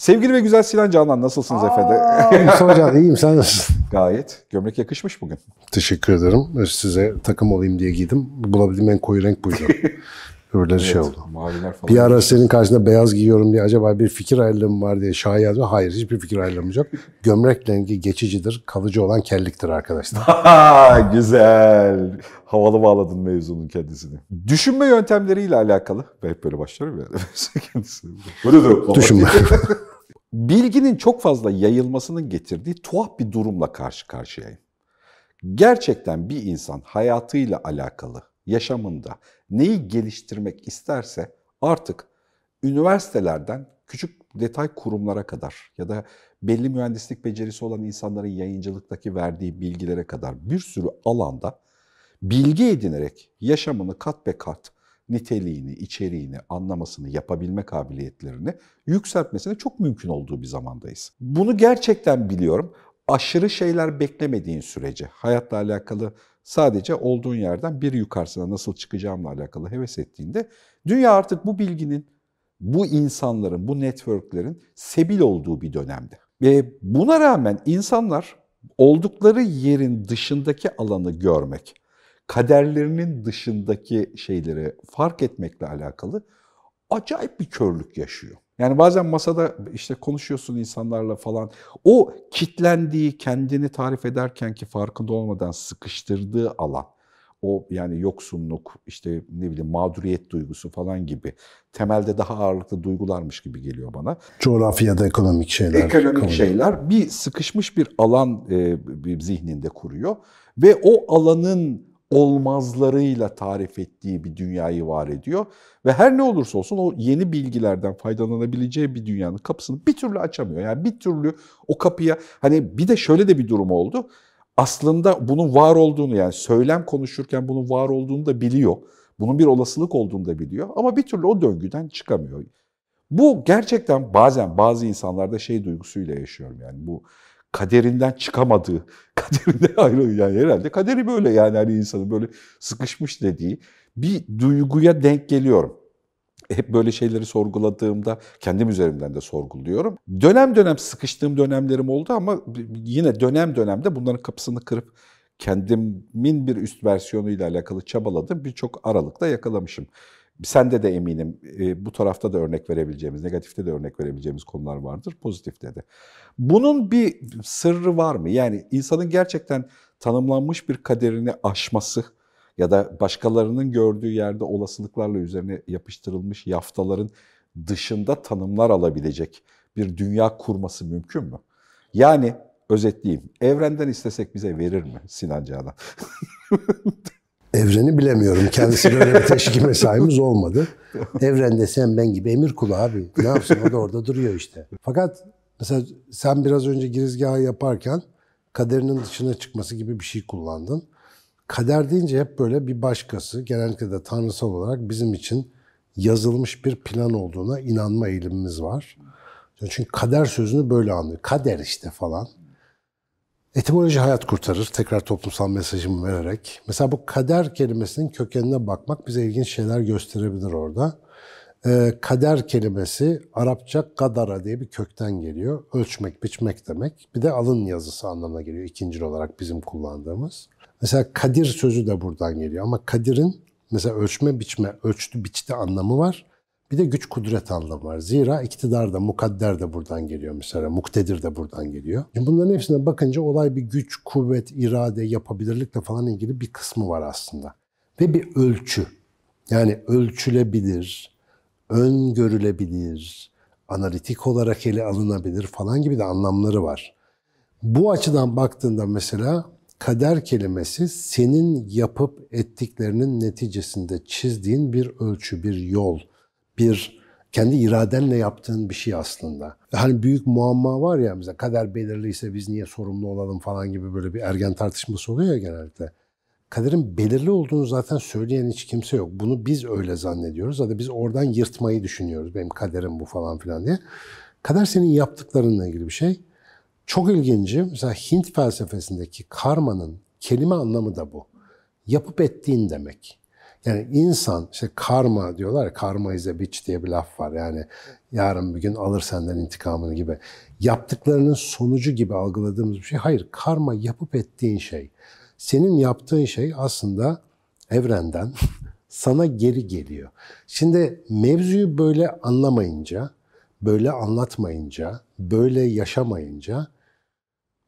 Sevgili ve güzel Sinan Canan nasılsınız efendim? Can iyiyim sen nasılsın? Gayet. Gömlek yakışmış bugün. Teşekkür ederim. Size takım olayım diye giydim. Bulabildiğim en koyu renk buydu. Öyle şey oldu. Maviler falan. Bir ara senin karşında beyaz giyiyorum diye acaba bir fikir ayrılığım var diye şahi yazıyor. Hayır hiçbir fikir ayrılığımız yok. Gömlek rengi geçicidir. Kalıcı olan kelliktir arkadaşlar. Güzel. Havalı bağladın mevzunun kendisini. Düşünme yöntemleriyle alakalı. Ben hep böyle başlarım ya. Böyle de Düşünme. Bilginin çok fazla yayılmasının getirdiği tuhaf bir durumla karşı karşıyayım. Gerçekten bir insan hayatıyla alakalı, yaşamında neyi geliştirmek isterse artık üniversitelerden küçük detay kurumlara kadar ya da belli mühendislik becerisi olan insanların yayıncılıktaki verdiği bilgilere kadar bir sürü alanda bilgi edinerek yaşamını kat be kat niteliğini, içeriğini, anlamasını, yapabilme kabiliyetlerini yükseltmesine çok mümkün olduğu bir zamandayız. Bunu gerçekten biliyorum. Aşırı şeyler beklemediğin sürece, hayatla alakalı sadece olduğun yerden bir yukarısına nasıl çıkacağımla alakalı heves ettiğinde dünya artık bu bilginin, bu insanların, bu networklerin sebil olduğu bir dönemde. Ve buna rağmen insanlar oldukları yerin dışındaki alanı görmek, kaderlerinin dışındaki şeyleri fark etmekle alakalı acayip bir körlük yaşıyor. Yani bazen masada işte konuşuyorsun insanlarla falan. O kitlendiği, kendini tarif ederken ki farkında olmadan sıkıştırdığı alan. O yani yoksunluk, işte ne bileyim mağduriyet duygusu falan gibi temelde daha ağırlıklı duygularmış gibi geliyor bana. Coğrafyada ekonomik şeyler. Ekonomik kabul şeyler bir sıkışmış bir alan e, bir zihninde kuruyor ve o alanın olmazlarıyla tarif ettiği bir dünyayı var ediyor. Ve her ne olursa olsun o yeni bilgilerden faydalanabileceği bir dünyanın kapısını bir türlü açamıyor. Yani bir türlü o kapıya hani bir de şöyle de bir durum oldu. Aslında bunun var olduğunu yani söylem konuşurken bunun var olduğunu da biliyor. Bunun bir olasılık olduğunu da biliyor ama bir türlü o döngüden çıkamıyor. Bu gerçekten bazen bazı insanlarda şey duygusuyla yaşıyorum yani bu kaderinden çıkamadığı, kaderinden ayrılıyor yani herhalde kaderi böyle yani hani insanın böyle sıkışmış dediği bir duyguya denk geliyorum. Hep böyle şeyleri sorguladığımda kendim üzerimden de sorguluyorum. Dönem dönem sıkıştığım dönemlerim oldu ama yine dönem dönemde bunların kapısını kırıp kendimin bir üst versiyonuyla alakalı çabaladım. Birçok aralıkta yakalamışım. Sende de eminim e, bu tarafta da örnek verebileceğimiz, negatifte de örnek verebileceğimiz konular vardır, pozitifte de. Bunun bir sırrı var mı? Yani insanın gerçekten tanımlanmış bir kaderini aşması ya da başkalarının gördüğü yerde olasılıklarla üzerine yapıştırılmış yaftaların dışında tanımlar alabilecek bir dünya kurması mümkün mü? Yani özetleyeyim, evrenden istesek bize verir mi Sinan Canan? Evreni bilemiyorum. Kendisi böyle bir teşkil mesaimiz olmadı. Evrende sen ben gibi emir kulu abi. Ne yapsın o da orada duruyor işte. Fakat mesela sen biraz önce girizgahı yaparken kaderinin dışına çıkması gibi bir şey kullandın. Kader deyince hep böyle bir başkası, genellikle de tanrısal olarak bizim için yazılmış bir plan olduğuna inanma eğilimimiz var. Çünkü kader sözünü böyle anlıyor. Kader işte falan. Etimoloji hayat kurtarır. Tekrar toplumsal mesajımı vererek. Mesela bu kader kelimesinin kökenine bakmak bize ilginç şeyler gösterebilir orada. Ee, kader kelimesi Arapça kadara diye bir kökten geliyor. Ölçmek, biçmek demek. Bir de alın yazısı anlamına geliyor ikincil olarak bizim kullandığımız. Mesela kadir sözü de buradan geliyor ama kadirin mesela ölçme, biçme, ölçtü, biçti anlamı var. Bir de güç kudret anlamı var. Zira iktidar da, mukadder de buradan geliyor mesela. Muktedir de buradan geliyor. Bunların hepsine bakınca olay bir güç, kuvvet, irade, yapabilirlikle falan ilgili bir kısmı var aslında. Ve bir ölçü. Yani ölçülebilir, öngörülebilir, analitik olarak ele alınabilir falan gibi de anlamları var. Bu açıdan baktığında mesela kader kelimesi senin yapıp ettiklerinin neticesinde çizdiğin bir ölçü, bir yol, bir kendi iradenle yaptığın bir şey aslında. Hani büyük muamma var ya mesela kader belirliyse biz niye sorumlu olalım falan gibi böyle bir ergen tartışması oluyor ya genellikle. Kaderin belirli olduğunu zaten söyleyen hiç kimse yok. Bunu biz öyle zannediyoruz. Zaten biz oradan yırtmayı düşünüyoruz. Benim kaderim bu falan filan diye. Kader senin yaptıklarınla ilgili bir şey. Çok ilginci. Mesela Hint felsefesindeki karmanın kelime anlamı da bu. Yapıp ettiğin demek. Yani insan işte karma diyorlar ya karma is a bitch diye bir laf var. Yani yarın bir gün alır senden intikamını gibi. Yaptıklarının sonucu gibi algıladığımız bir şey. Hayır karma yapıp ettiğin şey. Senin yaptığın şey aslında evrenden sana geri geliyor. Şimdi mevzuyu böyle anlamayınca, böyle anlatmayınca, böyle yaşamayınca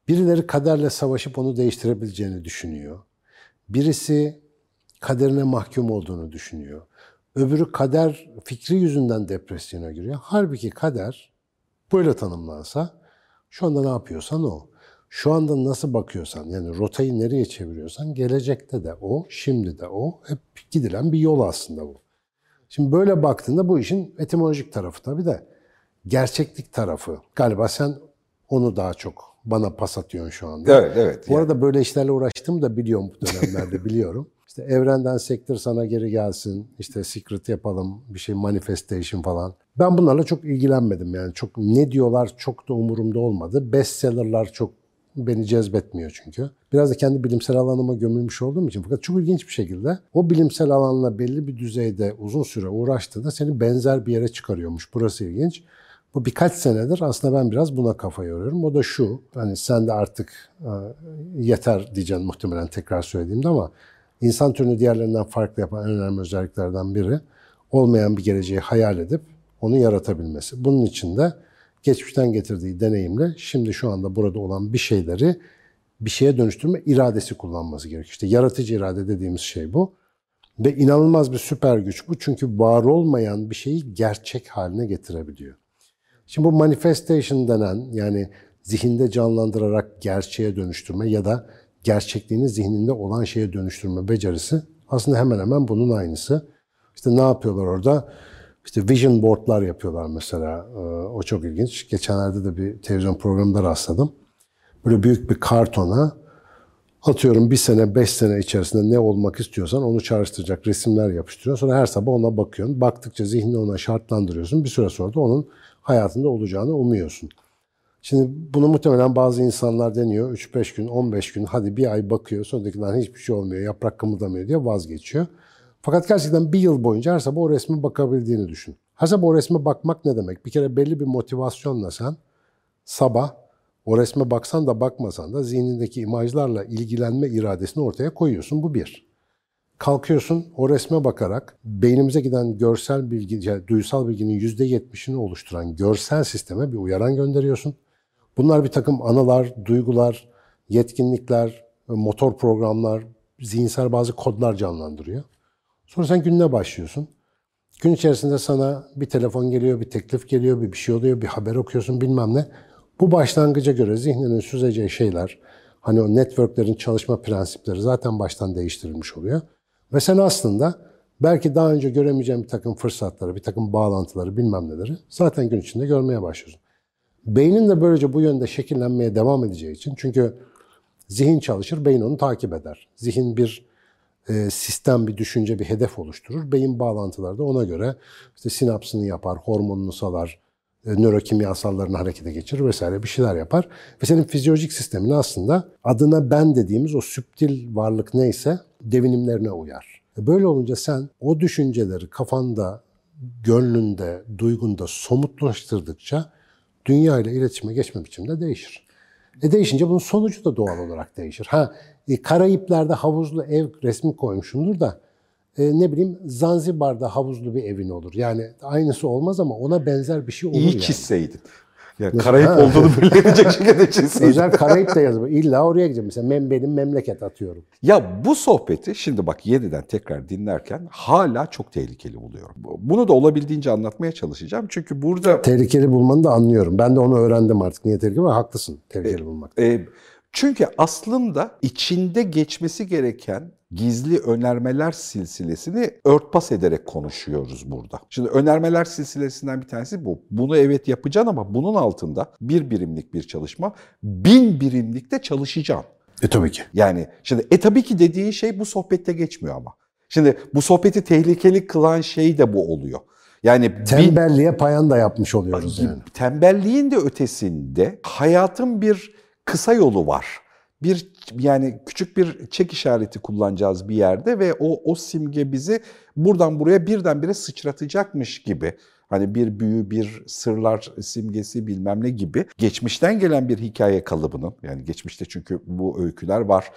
birileri kaderle savaşıp onu değiştirebileceğini düşünüyor. Birisi kaderine mahkum olduğunu düşünüyor. Öbürü kader fikri yüzünden depresyona giriyor. Halbuki kader böyle tanımlansa şu anda ne yapıyorsan o. Şu anda nasıl bakıyorsan yani rotayı nereye çeviriyorsan gelecekte de o, şimdi de o. Hep gidilen bir yol aslında bu. Şimdi böyle baktığında bu işin etimolojik tarafı tabii de gerçeklik tarafı. Galiba sen onu daha çok bana pas atıyorsun şu anda. Evet, evet. Bu arada böyle işlerle uğraştığımı da biliyorum bu dönemlerde biliyorum. İşte evrenden sektör sana geri gelsin, işte secret yapalım, bir şey manifestation falan. Ben bunlarla çok ilgilenmedim yani. Çok ne diyorlar çok da umurumda olmadı. Bestseller'lar çok beni cezbetmiyor çünkü. Biraz da kendi bilimsel alanıma gömülmüş olduğum için. Fakat çok ilginç bir şekilde o bilimsel alanla belli bir düzeyde uzun süre uğraştığında seni benzer bir yere çıkarıyormuş. Burası ilginç. Bu birkaç senedir aslında ben biraz buna kafa yoruyorum. O da şu, hani sen de artık e, yeter diyeceksin muhtemelen tekrar söylediğimde ama insan türünü diğerlerinden farklı yapan en önemli özelliklerden biri olmayan bir geleceği hayal edip onu yaratabilmesi. Bunun için de geçmişten getirdiği deneyimle şimdi şu anda burada olan bir şeyleri bir şeye dönüştürme iradesi kullanması gerekiyor. İşte yaratıcı irade dediğimiz şey bu. Ve inanılmaz bir süper güç bu. Çünkü var olmayan bir şeyi gerçek haline getirebiliyor. Şimdi bu manifestation denen yani zihinde canlandırarak gerçeğe dönüştürme ya da gerçekliğini zihninde olan şeye dönüştürme becerisi aslında hemen hemen bunun aynısı. İşte ne yapıyorlar orada? İşte vision boardlar yapıyorlar mesela. Ee, o çok ilginç. Geçenlerde de bir televizyon programında rastladım. Böyle büyük bir kartona atıyorum bir sene, beş sene içerisinde ne olmak istiyorsan onu çağrıştıracak resimler yapıştırıyorsun. Sonra her sabah ona bakıyorsun. Baktıkça zihnini ona şartlandırıyorsun. Bir süre sonra da onun hayatında olacağını umuyorsun. Şimdi bunu muhtemelen bazı insanlar deniyor. 3-5 gün, 15 gün, hadi bir ay bakıyor. Sonrakinden hiçbir şey olmuyor, yaprak kımıldamıyor diye vazgeçiyor. Fakat gerçekten bir yıl boyunca her sabah o resme bakabildiğini düşün. Her sabah o resme bakmak ne demek? Bir kere belli bir motivasyonla sen sabah o resme baksan da bakmasan da zihnindeki imajlarla ilgilenme iradesini ortaya koyuyorsun. Bu bir. Kalkıyorsun o resme bakarak beynimize giden görsel bilgi, yani duysal bilginin %70'ini oluşturan görsel sisteme bir uyaran gönderiyorsun. Bunlar bir takım anılar, duygular, yetkinlikler, motor programlar, zihinsel bazı kodlar canlandırıyor. Sonra sen gününe başlıyorsun. Gün içerisinde sana bir telefon geliyor, bir teklif geliyor, bir bir şey oluyor, bir haber okuyorsun bilmem ne. Bu başlangıca göre zihninin süzeceği şeyler, hani o networklerin çalışma prensipleri zaten baştan değiştirilmiş oluyor. Ve sen aslında belki daha önce göremeyeceğin bir takım fırsatları, bir takım bağlantıları bilmem neleri zaten gün içinde görmeye başlıyorsun. Beynin de böylece bu yönde şekillenmeye devam edeceği için çünkü zihin çalışır, beyin onu takip eder. Zihin bir e, sistem, bir düşünce, bir hedef oluşturur. Beyin bağlantıları da ona göre işte sinapsını yapar, hormonunu salar, e, nörokimyasallarını harekete geçirir vesaire bir şeyler yapar. Ve senin fizyolojik sistemin aslında adına ben dediğimiz o süptil varlık neyse devinimlerine uyar. E, böyle olunca sen o düşünceleri kafanda, gönlünde, duygunda somutlaştırdıkça dünya ile iletişime geçme biçimi de değişir. E değişince bunun sonucu da doğal olarak değişir. Ha e, Karayipler'de havuzlu ev resmi koymuşumdur da e, ne bileyim Zanzibar'da havuzlu bir evin olur. Yani aynısı olmaz ama ona benzer bir şey olur İyi yani. çizseydin. Yani Karayip olduğunu belli edecek şekilde çizseydin. Özel Karayip de yazıyor. İlla oraya gideceğim. Mesela ben benim memleket atıyorum. Ya bu sohbeti şimdi bak yeniden tekrar dinlerken hala çok tehlikeli buluyorum. Bunu da olabildiğince anlatmaya çalışacağım. Çünkü burada Tehlikeli bulmanı da anlıyorum. Ben de onu öğrendim artık. Niye tehlikeli ama haklısın tehlikeli bulmak. e, çünkü aslında içinde geçmesi gereken gizli önermeler silsilesini örtbas ederek konuşuyoruz burada. Şimdi önermeler silsilesinden bir tanesi bu. Bunu evet yapacaksın ama bunun altında bir birimlik bir çalışma, bin birimlikte çalışacaksın. E tabii ki. Yani şimdi e tabii ki dediğin şey bu sohbette geçmiyor ama. Şimdi bu sohbeti tehlikeli kılan şey de bu oluyor. Yani bir- Tembelliğe payan da yapmış oluyoruz yani. tembelliğin de ötesinde hayatın bir kısa yolu var. Bir yani küçük bir çek işareti kullanacağız bir yerde ve o o simge bizi buradan buraya birdenbire sıçratacakmış gibi Hani bir büyü, bir sırlar simgesi bilmem ne gibi geçmişten gelen bir hikaye kalıbının yani geçmişte çünkü bu öyküler var.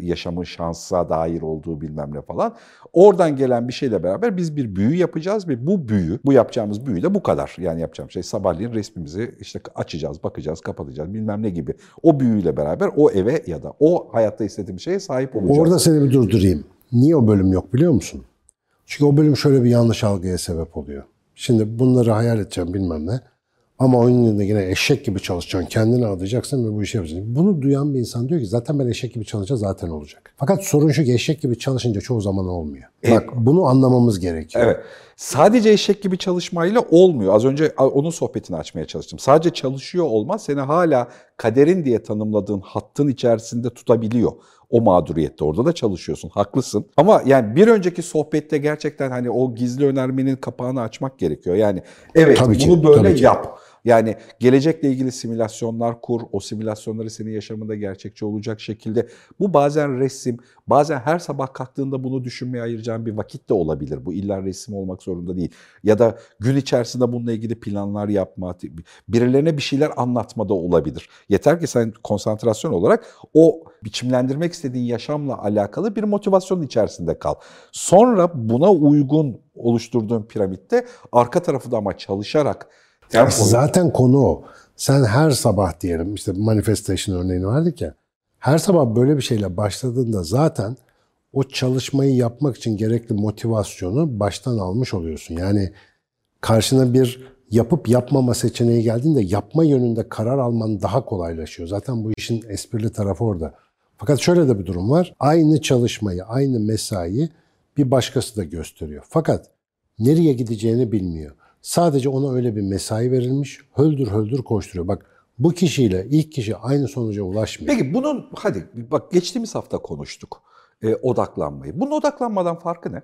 Yaşamın şansa dair olduğu bilmem ne falan. Oradan gelen bir şeyle beraber biz bir büyü yapacağız ve bu büyü, bu yapacağımız büyü de bu kadar. Yani yapacağım şey sabahleyin resmimizi işte açacağız, bakacağız, kapatacağız bilmem ne gibi. O büyüyle beraber o eve ya da o hayatta istediğim şeye sahip olacağız. Orada seni bir durdurayım. Niye o bölüm yok biliyor musun? Çünkü o bölüm şöyle bir yanlış algıya sebep oluyor. Şimdi bunları hayal edeceğim bilmem ne. Ama oyunun yanında yine eşek gibi çalışacaksın. Kendini adayacaksın ve bu işi yapacaksın. Bunu duyan bir insan diyor ki zaten ben eşek gibi çalışınca zaten olacak. Fakat sorun şu ki eşek gibi çalışınca çoğu zaman olmuyor. Evet. Bak bunu anlamamız gerekiyor. Evet. Sadece eşek gibi çalışmayla olmuyor. Az önce onun sohbetini açmaya çalıştım. Sadece çalışıyor olmaz seni hala kaderin diye tanımladığın hattın içerisinde tutabiliyor. O mağduriyette orada da çalışıyorsun. Haklısın. Ama yani bir önceki sohbette gerçekten hani o gizli önermenin kapağını açmak gerekiyor. Yani evet Tabii ki, bunu böyle tabii ki. yap. Yani gelecekle ilgili simülasyonlar kur, o simülasyonları senin yaşamında gerçekçi olacak şekilde. Bu bazen resim, bazen her sabah kalktığında bunu düşünmeye ayıracağın bir vakit de olabilir. Bu illa resim olmak zorunda değil. Ya da gün içerisinde bununla ilgili planlar yapma, birilerine bir şeyler anlatma da olabilir. Yeter ki sen konsantrasyon olarak o biçimlendirmek istediğin yaşamla alakalı bir motivasyonun içerisinde kal. Sonra buna uygun oluşturduğun piramitte arka tarafı da ama çalışarak tempo Zaten konu o. Sen her sabah diyelim işte manifestation örneğini verdik ya. Her sabah böyle bir şeyle başladığında zaten o çalışmayı yapmak için gerekli motivasyonu baştan almış oluyorsun. Yani karşına bir yapıp yapmama seçeneği geldiğinde yapma yönünde karar alman daha kolaylaşıyor. Zaten bu işin esprili tarafı orada. Fakat şöyle de bir durum var. Aynı çalışmayı, aynı mesaiyi bir başkası da gösteriyor. Fakat nereye gideceğini bilmiyor. Sadece ona öyle bir mesai verilmiş, höldür höldür koşturuyor. Bak bu kişiyle ilk kişi aynı sonuca ulaşmıyor. Peki bunun hadi bak geçtiğimiz hafta konuştuk e, odaklanmayı. Bunun odaklanmadan farkı ne?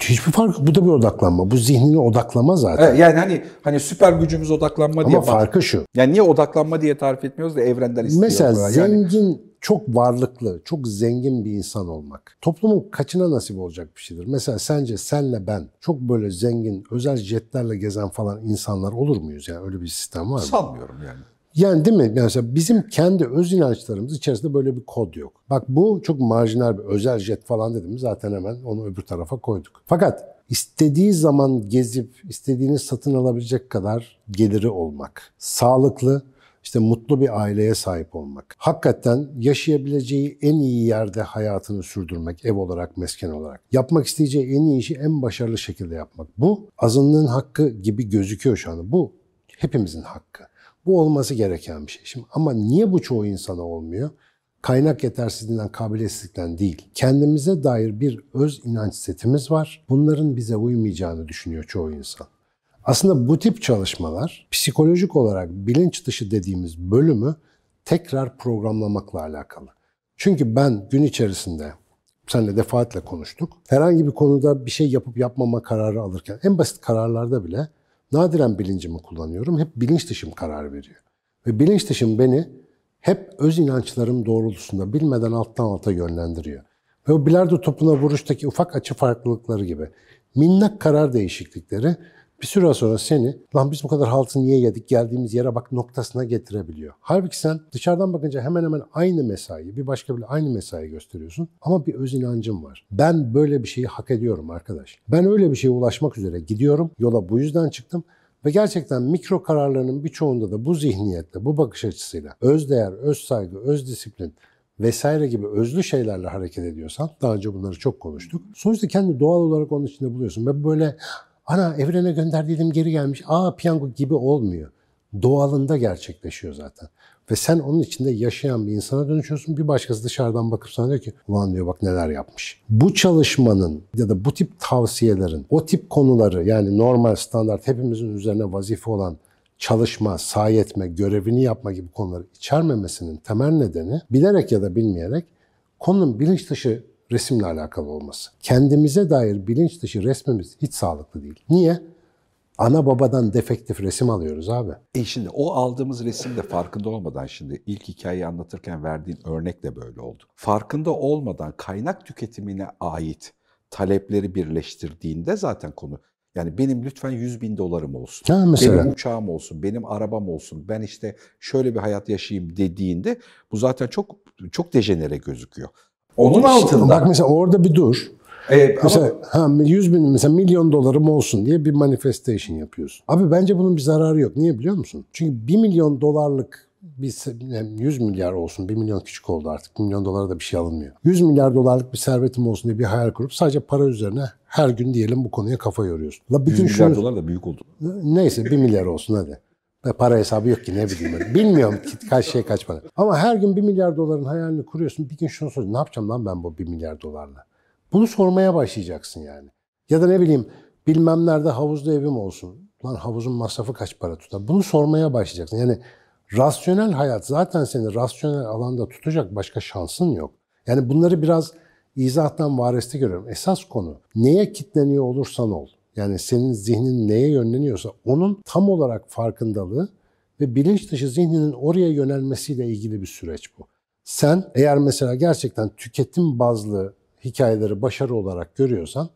Hiçbir fark. Bu da bir odaklanma. Bu zihnini odaklama zaten. E, yani hani hani süper gücümüz odaklanma diye Ama farkı şu. Yani niye odaklanma diye tarif etmiyoruz da evrenden istiyor Mesela. Yani zengin, çok varlıklı, çok zengin bir insan olmak. Toplumun kaçına nasip olacak bir şeydir? Mesela sence senle ben çok böyle zengin, özel jetlerle gezen falan insanlar olur muyuz? Yani öyle bir sistem var mı? sanmıyorum yani. Yani değil mi? Yani bizim kendi öz inançlarımız içerisinde böyle bir kod yok. Bak bu çok marjinal bir özel jet falan dedim zaten hemen onu öbür tarafa koyduk. Fakat istediği zaman gezip istediğini satın alabilecek kadar geliri olmak, sağlıklı, işte mutlu bir aileye sahip olmak. Hakikaten yaşayabileceği en iyi yerde hayatını sürdürmek, ev olarak, mesken olarak. Yapmak isteyeceği en iyi işi en başarılı şekilde yapmak. Bu azınlığın hakkı gibi gözüküyor şu anda. Bu hepimizin hakkı. Bu olması gereken bir şey. Şimdi ama niye bu çoğu insana olmuyor? Kaynak yetersizliğinden, kabiliyetsizlikten değil. Kendimize dair bir öz inanç setimiz var. Bunların bize uymayacağını düşünüyor çoğu insan. Aslında bu tip çalışmalar psikolojik olarak bilinç dışı dediğimiz bölümü tekrar programlamakla alakalı. Çünkü ben gün içerisinde seninle defaatle konuştuk. Herhangi bir konuda bir şey yapıp yapmama kararı alırken en basit kararlarda bile nadiren bilincimi kullanıyorum. Hep bilinç dışım karar veriyor. Ve bilinç dışım beni hep öz inançlarım doğrultusunda bilmeden alttan alta yönlendiriyor. Ve o bilardo topuna vuruştaki ufak açı farklılıkları gibi minnak karar değişiklikleri bir süre sonra seni lan biz bu kadar haltı niye yedik geldiğimiz yere bak noktasına getirebiliyor. Halbuki sen dışarıdan bakınca hemen hemen aynı mesaiyi bir başka bile aynı mesai gösteriyorsun ama bir öz inancım var. Ben böyle bir şeyi hak ediyorum arkadaş. Ben öyle bir şeye ulaşmak üzere gidiyorum. Yola bu yüzden çıktım. Ve gerçekten mikro kararlarının birçoğunda da bu zihniyetle, bu bakış açısıyla öz değer, öz saygı, öz disiplin vesaire gibi özlü şeylerle hareket ediyorsan, daha önce bunları çok konuştuk. Sonuçta kendi doğal olarak onun içinde buluyorsun. Ve böyle ana evrene gönderdiydim geri gelmiş, aa piyango gibi olmuyor. Doğalında gerçekleşiyor zaten. Ve sen onun içinde yaşayan bir insana dönüşüyorsun. Bir başkası dışarıdan bakıp sana diyor ki ulan diyor bak neler yapmış. Bu çalışmanın ya da bu tip tavsiyelerin o tip konuları yani normal standart hepimizin üzerine vazife olan çalışma, sahi etme, görevini yapma gibi konuları içermemesinin temel nedeni bilerek ya da bilmeyerek konunun bilinç dışı resimle alakalı olması. Kendimize dair bilinç dışı resmimiz hiç sağlıklı değil. Niye? Ana babadan defektif resim alıyoruz abi. E şimdi o aldığımız resimde farkında olmadan şimdi ilk hikayeyi anlatırken verdiğin örnek de böyle oldu. Farkında olmadan kaynak tüketimine ait talepleri birleştirdiğinde zaten konu yani benim lütfen 100 bin dolarım olsun. Ha, mesela. Benim uçağım olsun, benim arabam olsun, ben işte şöyle bir hayat yaşayayım dediğinde bu zaten çok çok dejenere gözüküyor. Onun altında. Bak mesela orada bir dur. E, ama- Mesela ha, 100 bin mesela milyon dolarım olsun diye bir manifestation yapıyorsun. Abi bence bunun bir zararı yok. Niye biliyor musun? Çünkü 1 milyon dolarlık bir se- yani 100 milyar olsun. 1 milyon küçük oldu artık. 1 milyon dolara da bir şey alınmıyor. 100 milyar dolarlık bir servetim olsun diye bir hayal kurup sadece para üzerine her gün diyelim bu konuya kafa yoruyorsun. La bir 100 gün milyar şunu, dolar da büyük oldu. Neyse 1 milyar olsun hadi. Para hesabı yok ki ne bileyim ben. Bilmiyorum ki kaç şey kaç para. Ama her gün 1 milyar doların hayalini kuruyorsun. Bir gün şunu soruyorsun. Ne yapacağım lan ben bu 1 milyar dolarla? Bunu sormaya başlayacaksın yani. Ya da ne bileyim bilmem nerede havuzlu evim olsun. Lan havuzun masrafı kaç para tutar? Bunu sormaya başlayacaksın. Yani rasyonel hayat zaten seni rasyonel alanda tutacak başka şansın yok. Yani bunları biraz izahtan vareste görüyorum. Esas konu neye kitleniyor olursan ol. Yani senin zihnin neye yönleniyorsa onun tam olarak farkındalığı ve bilinç dışı zihninin oraya yönelmesiyle ilgili bir süreç bu. Sen eğer mesela gerçekten tüketim bazlı hikayeleri başarı olarak görüyorsan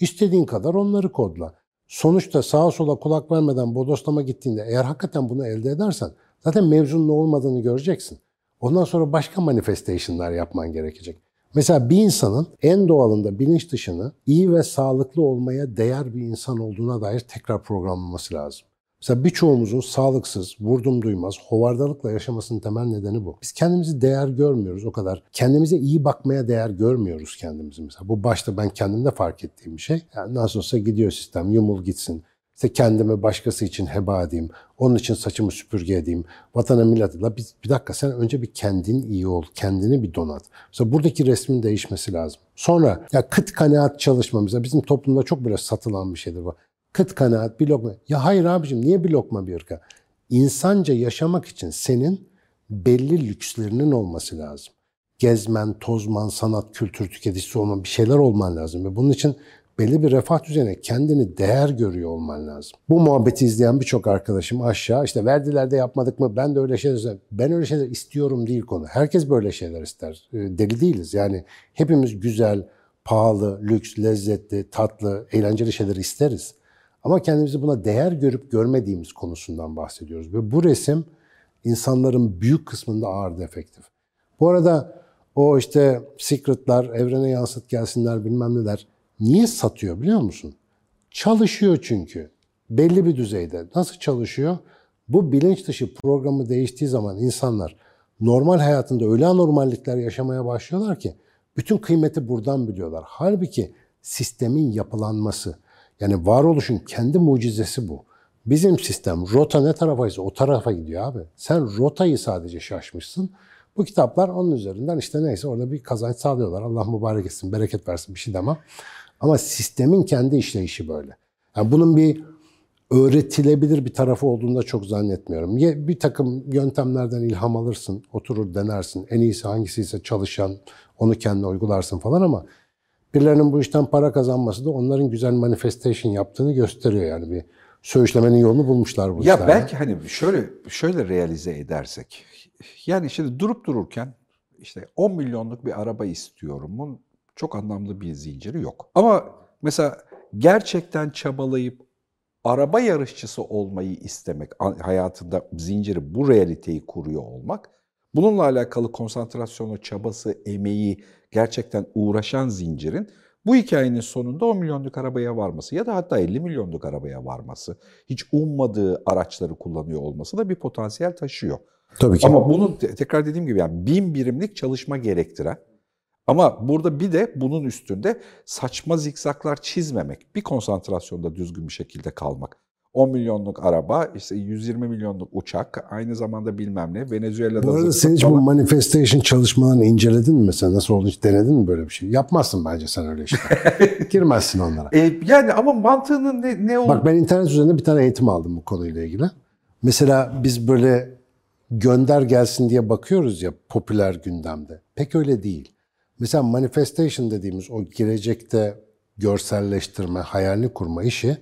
istediğin kadar onları kodla. Sonuçta sağa sola kulak vermeden bodoslama gittiğinde eğer hakikaten bunu elde edersen zaten mevzunun olmadığını göreceksin. Ondan sonra başka manifestation'lar yapman gerekecek. Mesela bir insanın en doğalında bilinç dışını iyi ve sağlıklı olmaya değer bir insan olduğuna dair tekrar programlaması lazım. Mesela birçoğumuzun sağlıksız, vurdum duymaz, hovardalıkla yaşamasının temel nedeni bu. Biz kendimizi değer görmüyoruz o kadar. Kendimize iyi bakmaya değer görmüyoruz kendimizi mesela. Bu başta ben kendimde fark ettiğim bir şey. Yani nasıl olsa gidiyor sistem, yumul gitsin. İşte kendimi başkası için heba edeyim. Onun için saçımı süpürge edeyim. Vatana millete. La bir, bir dakika sen önce bir kendin iyi ol. Kendini bir donat. Mesela buradaki resmin değişmesi lazım. Sonra ya kıt kanaat çalışma. Mesela bizim toplumda çok biraz satılan bir şeydir bu. Kıt kanaat bir lokma. Ya hayır abicim niye bir lokma bir ırka? İnsanca yaşamak için senin belli lükslerinin olması lazım. Gezmen, tozman, sanat, kültür tüketicisi olman bir şeyler olman lazım. Ve bunun için belli bir refah düzeyine kendini değer görüyor olman lazım. Bu muhabbeti izleyen birçok arkadaşım aşağı işte verdiler de yapmadık mı ben de öyle şeyler ben öyle şeyler istiyorum değil konu. Herkes böyle şeyler ister. Ee, Deli değiliz. Yani hepimiz güzel, pahalı, lüks, lezzetli, tatlı, eğlenceli şeyler isteriz. Ama kendimizi buna değer görüp görmediğimiz konusundan bahsediyoruz. Ve bu resim insanların büyük kısmında ağır defektif. Bu arada o işte secretlar, evrene yansıt gelsinler bilmem neler niye satıyor biliyor musun? Çalışıyor çünkü. Belli bir düzeyde. Nasıl çalışıyor? Bu bilinç dışı programı değiştiği zaman insanlar normal hayatında öyle anormallikler yaşamaya başlıyorlar ki bütün kıymeti buradan biliyorlar. Halbuki sistemin yapılanması, yani varoluşun kendi mucizesi bu. Bizim sistem rota ne tarafaysa o tarafa gidiyor abi. Sen rotayı sadece şaşmışsın. Bu kitaplar onun üzerinden işte neyse orada bir kazanç sağlıyorlar. Allah mübarek etsin, bereket versin bir şey demem. Ama sistemin kendi işleyişi böyle. Yani bunun bir öğretilebilir bir tarafı olduğunu da çok zannetmiyorum. Bir takım yöntemlerden ilham alırsın, oturur denersin. En iyisi hangisiyse çalışan, onu kendine uygularsın falan ama birilerinin bu işten para kazanması da onların güzel manifestation yaptığını gösteriyor. Yani bir söğüşlemenin yolunu bulmuşlar bu Ya işlerle. belki hani şöyle şöyle realize edersek. Yani şimdi durup dururken işte 10 milyonluk bir araba istiyorumun çok anlamlı bir zinciri yok. Ama mesela gerçekten çabalayıp araba yarışçısı olmayı istemek, hayatında zinciri bu realiteyi kuruyor olmak, bununla alakalı konsantrasyonu, çabası, emeği gerçekten uğraşan zincirin bu hikayenin sonunda 10 milyonluk arabaya varması ya da hatta 50 milyonluk arabaya varması, hiç ummadığı araçları kullanıyor olması da bir potansiyel taşıyor. Tabii ki. Ama bunu te- tekrar dediğim gibi yani bin birimlik çalışma gerektiren ama burada bir de bunun üstünde saçma zikzaklar çizmemek, bir konsantrasyonda düzgün bir şekilde kalmak. 10 milyonluk araba, işte 120 milyonluk uçak, aynı zamanda bilmem ne, Venezuela'da Bu arada sen hiç bu manifestation çalışmalarını inceledin mi mesela? Nasıl oldu hiç denedin mi böyle bir şey? Yapmazsın bence sen öyle işler. Girmezsin onlara. E, yani ama mantığının ne, ne olduğunu Bak ben internet üzerinde bir tane eğitim aldım bu konuyla ilgili. Mesela biz böyle gönder gelsin diye bakıyoruz ya popüler gündemde. Pek öyle değil. Mesela manifestation dediğimiz o gelecekte görselleştirme, hayalini kurma işi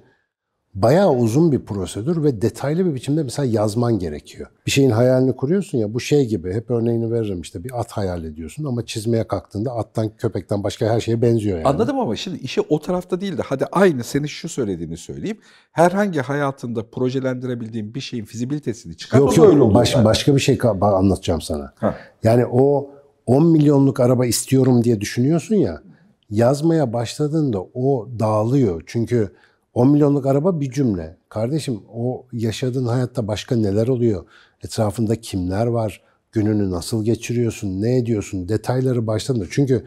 bayağı uzun bir prosedür ve detaylı bir biçimde mesela yazman gerekiyor. Bir şeyin hayalini kuruyorsun ya bu şey gibi hep örneğini veririm işte bir at hayal ediyorsun ama çizmeye kalktığında attan köpekten başka her şeye benziyor yani. Anladım ama şimdi işe o tarafta değil de hadi aynı senin şu söylediğini söyleyeyim. Herhangi hayatında projelendirebildiğin bir şeyin fizibilitesini çıkar. Yok yok öyle baş- başka bir şey anlatacağım sana. Ha. Yani o 10 milyonluk araba istiyorum diye düşünüyorsun ya yazmaya başladığında o dağılıyor. Çünkü 10 milyonluk araba bir cümle. Kardeşim o yaşadığın hayatta başka neler oluyor? Etrafında kimler var? Gününü nasıl geçiriyorsun? Ne ediyorsun? Detayları başladığında. Çünkü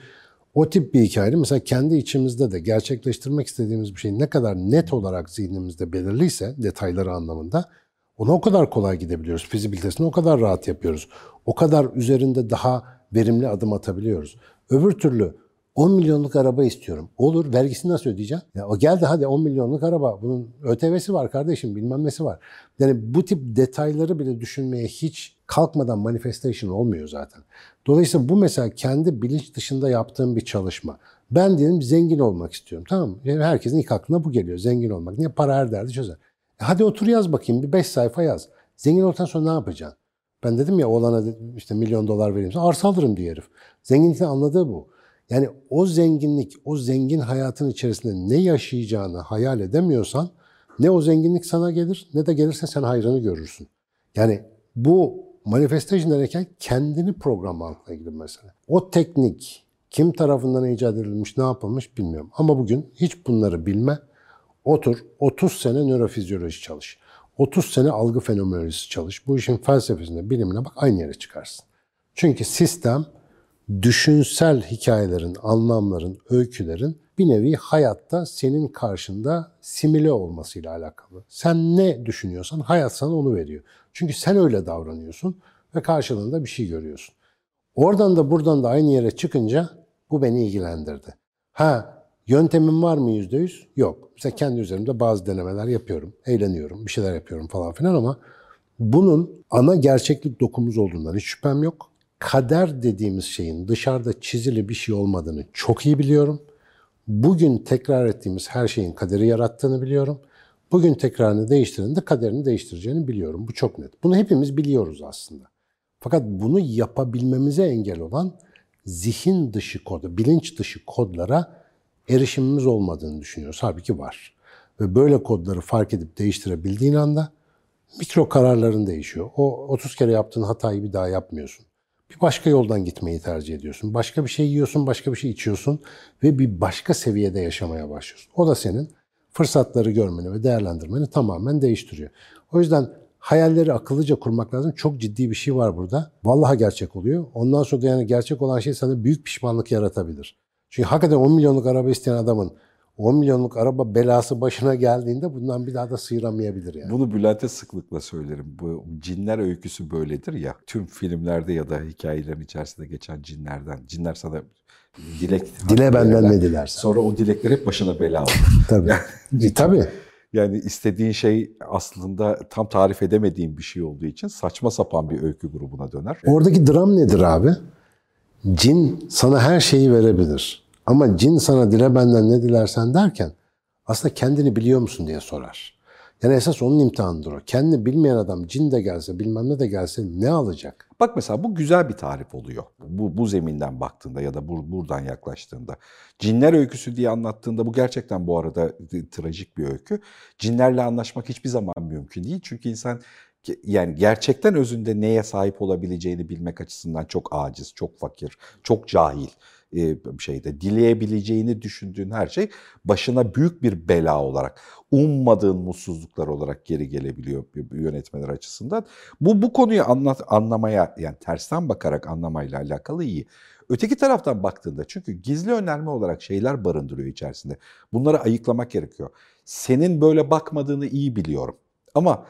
o tip bir hikayeyi mesela kendi içimizde de gerçekleştirmek istediğimiz bir şey ne kadar net olarak zihnimizde belirliyse detayları anlamında ona o kadar kolay gidebiliyoruz. Fizibilitesini o kadar rahat yapıyoruz. O kadar üzerinde daha verimli adım atabiliyoruz. Öbür türlü 10 milyonluk araba istiyorum. Olur vergisini nasıl ödeyeceğim? Ya o geldi hadi 10 milyonluk araba. Bunun ÖTV'si var kardeşim bilmem nesi var. Yani bu tip detayları bile düşünmeye hiç kalkmadan manifestation olmuyor zaten. Dolayısıyla bu mesela kendi bilinç dışında yaptığım bir çalışma. Ben diyelim zengin olmak istiyorum. Tamam mı? Yani herkesin ilk aklına bu geliyor. Zengin olmak. Niye? Para her derdi çözer. E hadi otur yaz bakayım. Bir 5 sayfa yaz. Zengin olduktan sonra ne yapacaksın? Ben dedim ya oğlana işte milyon dolar vereyim. Arsa alırım diye herif. Zenginlikten anladığı bu. Yani o zenginlik, o zengin hayatın içerisinde ne yaşayacağını hayal edemiyorsan ne o zenginlik sana gelir ne de gelirse sen hayrını görürsün. Yani bu manifestation derken kendini programlamakla ilgili mesele. O teknik kim tarafından icat edilmiş, ne yapılmış bilmiyorum. Ama bugün hiç bunları bilme. Otur 30 sene nörofizyoloji çalış. 30 sene algı fenomenolojisi çalış. Bu işin felsefesine, bilimine bak aynı yere çıkarsın. Çünkü sistem düşünsel hikayelerin, anlamların, öykülerin bir nevi hayatta senin karşında simüle olmasıyla alakalı. Sen ne düşünüyorsan hayat sana onu veriyor. Çünkü sen öyle davranıyorsun ve karşılığında bir şey görüyorsun. Oradan da buradan da aynı yere çıkınca bu beni ilgilendirdi. Ha yöntemim var mı yüzde yüz? Yok. Mesela kendi üzerimde bazı denemeler yapıyorum. Eğleniyorum, bir şeyler yapıyorum falan filan ama bunun ana gerçeklik dokumuz olduğundan hiç şüphem yok. Kader dediğimiz şeyin dışarıda çizili bir şey olmadığını çok iyi biliyorum. Bugün tekrar ettiğimiz her şeyin kaderi yarattığını biliyorum. Bugün tekrarını değiştirdiğinde kaderini değiştireceğini biliyorum. Bu çok net. Bunu hepimiz biliyoruz aslında. Fakat bunu yapabilmemize engel olan zihin dışı kodu, bilinç dışı kodlara erişimimiz olmadığını düşünüyoruz. Halbuki var. Ve böyle kodları fark edip değiştirebildiğin anda mikro kararların değişiyor. O 30 kere yaptığın hatayı bir daha yapmıyorsun. Bir başka yoldan gitmeyi tercih ediyorsun. Başka bir şey yiyorsun, başka bir şey içiyorsun ve bir başka seviyede yaşamaya başlıyorsun. O da senin fırsatları görmeni ve değerlendirmeni tamamen değiştiriyor. O yüzden hayalleri akıllıca kurmak lazım. Çok ciddi bir şey var burada. Vallahi gerçek oluyor. Ondan sonra da yani gerçek olan şey sana büyük pişmanlık yaratabilir. Çünkü hakikaten 10 milyonluk araba isteyen adamın 10 milyonluk araba belası başına geldiğinde bundan bir daha da sıyıramayabilir yani. Bunu Bülent'e sıklıkla söylerim. Bu cinler öyküsü böyledir ya. Tüm filmlerde ya da hikayelerin içerisinde geçen cinlerden. Cinler sana dilek Dile benden ne dilersen. Sonra o dilekler hep başına bela olur. Tabii. E, tabii. Yani istediğin şey aslında tam tarif edemediğin bir şey olduğu için saçma sapan bir öykü grubuna döner. Oradaki dram nedir abi? Cin sana her şeyi verebilir. Ama cin sana dile benden ne dilersen derken aslında kendini biliyor musun diye sorar. Yani esas onun imtihanıdır o. Kendini bilmeyen adam cin de gelse bilmem ne de gelse ne alacak? Bak mesela bu güzel bir tarif oluyor. Bu, bu zeminden baktığında ya da bu, buradan yaklaştığında. Cinler öyküsü diye anlattığında bu gerçekten bu arada trajik bir öykü. Cinlerle anlaşmak hiçbir zaman mümkün değil. Çünkü insan yani gerçekten özünde neye sahip olabileceğini bilmek açısından çok aciz, çok fakir, çok cahil şeyde. Dileyebileceğini düşündüğün her şey başına büyük bir bela olarak, ummadığın mutsuzluklar olarak geri gelebiliyor yönetmenler açısından. Bu bu konuyu anlat anlamaya yani tersten bakarak anlamayla alakalı iyi. Öteki taraftan baktığında çünkü gizli önerme olarak şeyler barındırıyor içerisinde. Bunları ayıklamak gerekiyor. Senin böyle bakmadığını iyi biliyorum. Ama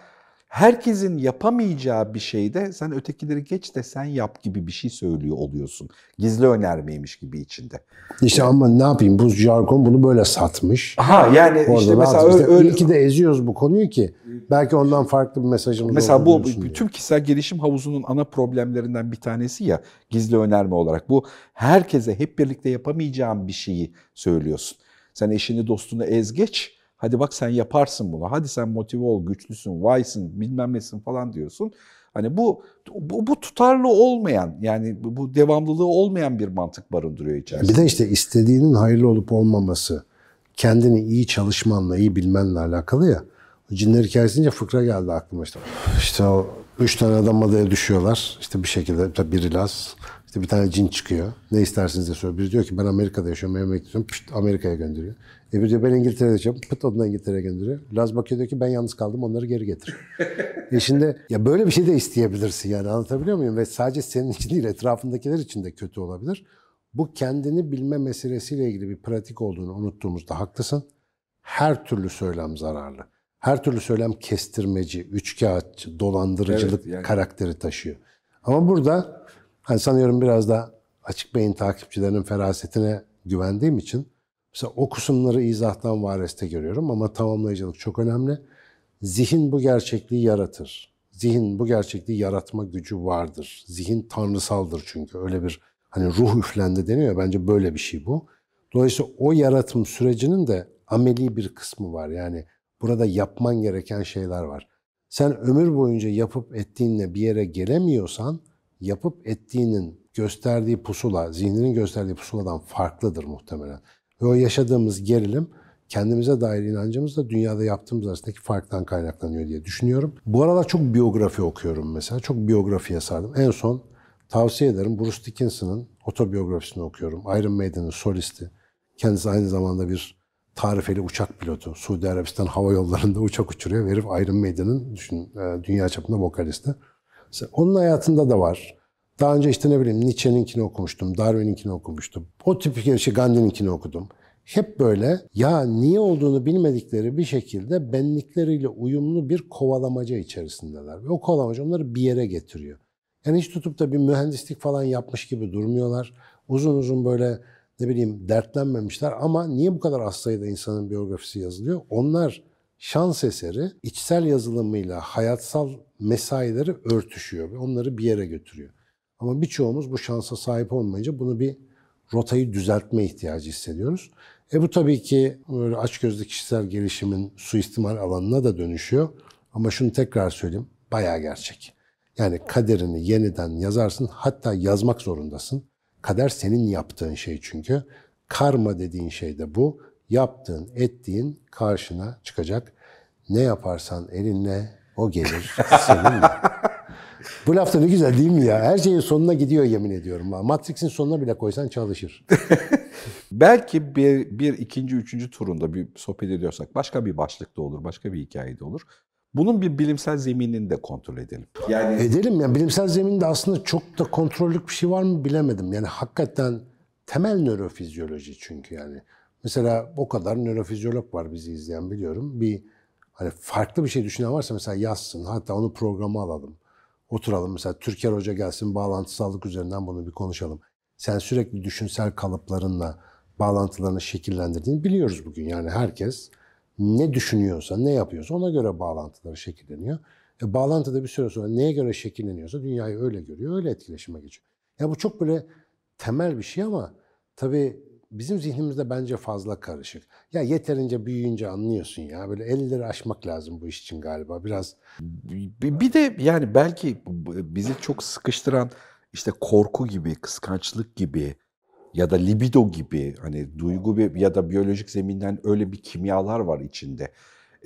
herkesin yapamayacağı bir şeyde sen ötekileri geç de sen yap gibi bir şey söylüyor oluyorsun. Gizli önermeymiş gibi içinde. İşte ama ne yapayım bu jargon bunu böyle satmış. Aha yani Orada işte mesela öyle, öyle ki de eziyoruz bu konuyu ki belki ondan farklı bir mesajımız Mesela bu tüm kişisel gelişim havuzunun ana problemlerinden bir tanesi ya gizli önerme olarak. Bu herkese hep birlikte yapamayacağın bir şeyi söylüyorsun. Sen eşini dostunu ez geç. Hadi bak sen yaparsın bunu. Hadi sen motive ol, güçlüsün, vaysın, bilmem nesin falan diyorsun. Hani bu, bu, bu tutarlı olmayan yani bu, devamlılığı olmayan bir mantık barındırıyor içerisinde. Bir de işte istediğinin hayırlı olup olmaması kendini iyi çalışmanla, iyi bilmenle alakalı ya. Cinler hikayesinde fıkra geldi aklıma işte. İşte o üç tane adam adaya düşüyorlar. İşte bir şekilde tabii biri Laz. İşte bir tane cin çıkıyor. Ne istersiniz diye soruyor. Biri diyor ki ben Amerika'da yaşıyorum. Ben istiyorum. Pişt, Amerika'ya gönderiyor. Öbürü diyor ben İngiltere'de yaşıyorum. Pıt onu da İngiltere'ye gönderiyor. Laz bakıyor diyor ki ben yalnız kaldım onları geri getir. e şimdi ya böyle bir şey de isteyebilirsin yani anlatabiliyor muyum? Ve sadece senin için değil etrafındakiler için de kötü olabilir. Bu kendini bilme meselesiyle ilgili bir pratik olduğunu unuttuğumuzda haklısın. Her türlü söylem zararlı. Her türlü söylem kestirmeci, üçkağıtçı, dolandırıcılık Evet, yani. karakteri taşıyor. Ama burada hani sanıyorum biraz da açık beyin takipçilerinin ferasetine güvendiğim için mesela o kısımları izahtan vareste görüyorum ama tamamlayıcılık çok önemli. Zihin bu gerçekliği yaratır. Zihin bu gerçekliği yaratma gücü vardır. Zihin tanrısaldır çünkü öyle bir hani ruh üflendi deniyor bence böyle bir şey bu. Dolayısıyla o yaratım sürecinin de ameli bir kısmı var. Yani burada yapman gereken şeyler var. Sen ömür boyunca yapıp ettiğinle bir yere gelemiyorsan yapıp ettiğinin gösterdiği pusula, zihninin gösterdiği pusuladan farklıdır muhtemelen. Ve o yaşadığımız gerilim kendimize dair inancımızla dünyada yaptığımız arasındaki farktan kaynaklanıyor diye düşünüyorum. Bu aralar çok biyografi okuyorum mesela. Çok biyografiye sardım. En son tavsiye ederim Bruce Dickinson'ın otobiyografisini okuyorum. Iron Maiden'in solisti. Kendisi aynı zamanda bir tarifeli uçak pilotu. Suudi Arabistan hava yollarında uçak uçuruyor. Herif Iron Maiden'ın düşün, e, dünya çapında vokalisti. Mesela onun hayatında da var. Daha önce işte ne bileyim Nietzsche'ninkini okumuştum, Darwin'inkini okumuştum. O tip şey Gandhi'ninkini okudum. Hep böyle ya niye olduğunu bilmedikleri bir şekilde benlikleriyle uyumlu bir kovalamaca içerisindeler. Ve o kovalamaca onları bir yere getiriyor. Yani hiç tutup da bir mühendislik falan yapmış gibi durmuyorlar. Uzun uzun böyle ne bileyim dertlenmemişler ama niye bu kadar az sayıda insanın biyografisi yazılıyor? Onlar şans eseri içsel yazılımıyla hayatsal mesaileri örtüşüyor ve onları bir yere götürüyor. Ama birçoğumuz bu şansa sahip olmayınca bunu bir rotayı düzeltme ihtiyacı hissediyoruz. E bu tabii ki böyle açgözlü kişisel gelişimin suistimal alanına da dönüşüyor. Ama şunu tekrar söyleyeyim, bayağı gerçek. Yani kaderini yeniden yazarsın, hatta yazmak zorundasın. Kader senin yaptığın şey çünkü. Karma dediğin şey de bu. Yaptığın, ettiğin karşına çıkacak. Ne yaparsan elinle o gelir seninle. Bu laf da ne güzel değil mi ya? Her şeyin sonuna gidiyor yemin ediyorum. Matrix'in sonuna bile koysan çalışır. Belki bir, bir ikinci, üçüncü turunda bir sohbet ediyorsak başka bir başlıkta olur, başka bir hikayede olur. Bunun bir bilimsel zeminini de kontrol edelim. Yani Edelim yani bilimsel zeminde aslında çok da kontrollük bir şey var mı bilemedim. Yani hakikaten temel nörofizyoloji çünkü yani. Mesela o kadar nörofizyolog var bizi izleyen biliyorum. Bir hani farklı bir şey düşünen varsa mesela yazsın. Hatta onu programa alalım. Oturalım mesela Türker Hoca gelsin bağlantısallık üzerinden bunu bir konuşalım. Sen sürekli düşünsel kalıplarınla bağlantılarını şekillendirdiğini biliyoruz bugün. Yani herkes ne düşünüyorsa, ne yapıyorsa ona göre bağlantıları şekilleniyor. E, bağlantı da bir süre sonra neye göre şekilleniyorsa dünyayı öyle görüyor, öyle etkileşime geçiyor. Ya bu çok böyle temel bir şey ama tabii bizim zihnimizde bence fazla karışık. Ya yeterince büyüyünce anlıyorsun ya. Böyle elleri aşmak lazım bu iş için galiba. Biraz bir de yani belki bizi çok sıkıştıran işte korku gibi, kıskançlık gibi ya da libido gibi hani duygu ya da biyolojik zeminden öyle bir kimyalar var içinde.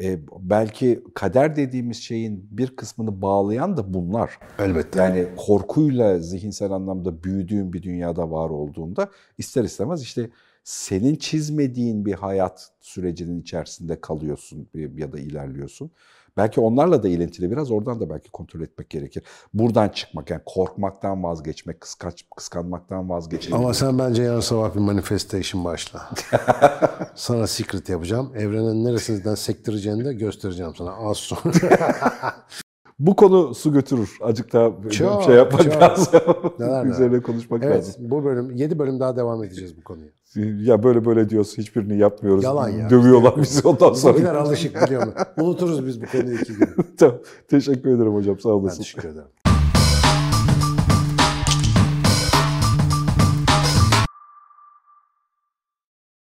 E, belki kader dediğimiz şeyin bir kısmını bağlayan da bunlar. elbette. Yani korkuyla zihinsel anlamda büyüdüğün bir dünyada var olduğunda ister istemez işte senin çizmediğin bir hayat sürecinin içerisinde kalıyorsun ya da ilerliyorsun. Belki onlarla da ilintili biraz oradan da belki kontrol etmek gerekir. Buradan çıkmak yani korkmaktan vazgeçmek, kıskanç, kıskanmaktan vazgeçmek. Ama sen bence yarın sabah bir manifestation başla. sana secret yapacağım. Evrenin neresinden sektireceğini de göstereceğim sana az sonra. Bu konu su götürür. Azıcık daha böyle Çok, bir şey yapmak çok. lazım. Neler. Üzerine konuşmak lazım. evet bu bölüm 7 bölüm daha devam edeceğiz bu konuya. Ya böyle böyle diyorsun hiçbirini yapmıyoruz. Yalan ya. Dövüyorlar bizi ondan sonra. alışık biliyor musun? Unuturuz biz bu konuyu iki gün. tamam. Teşekkür ederim hocam sağ Ben olasın. teşekkür ederim.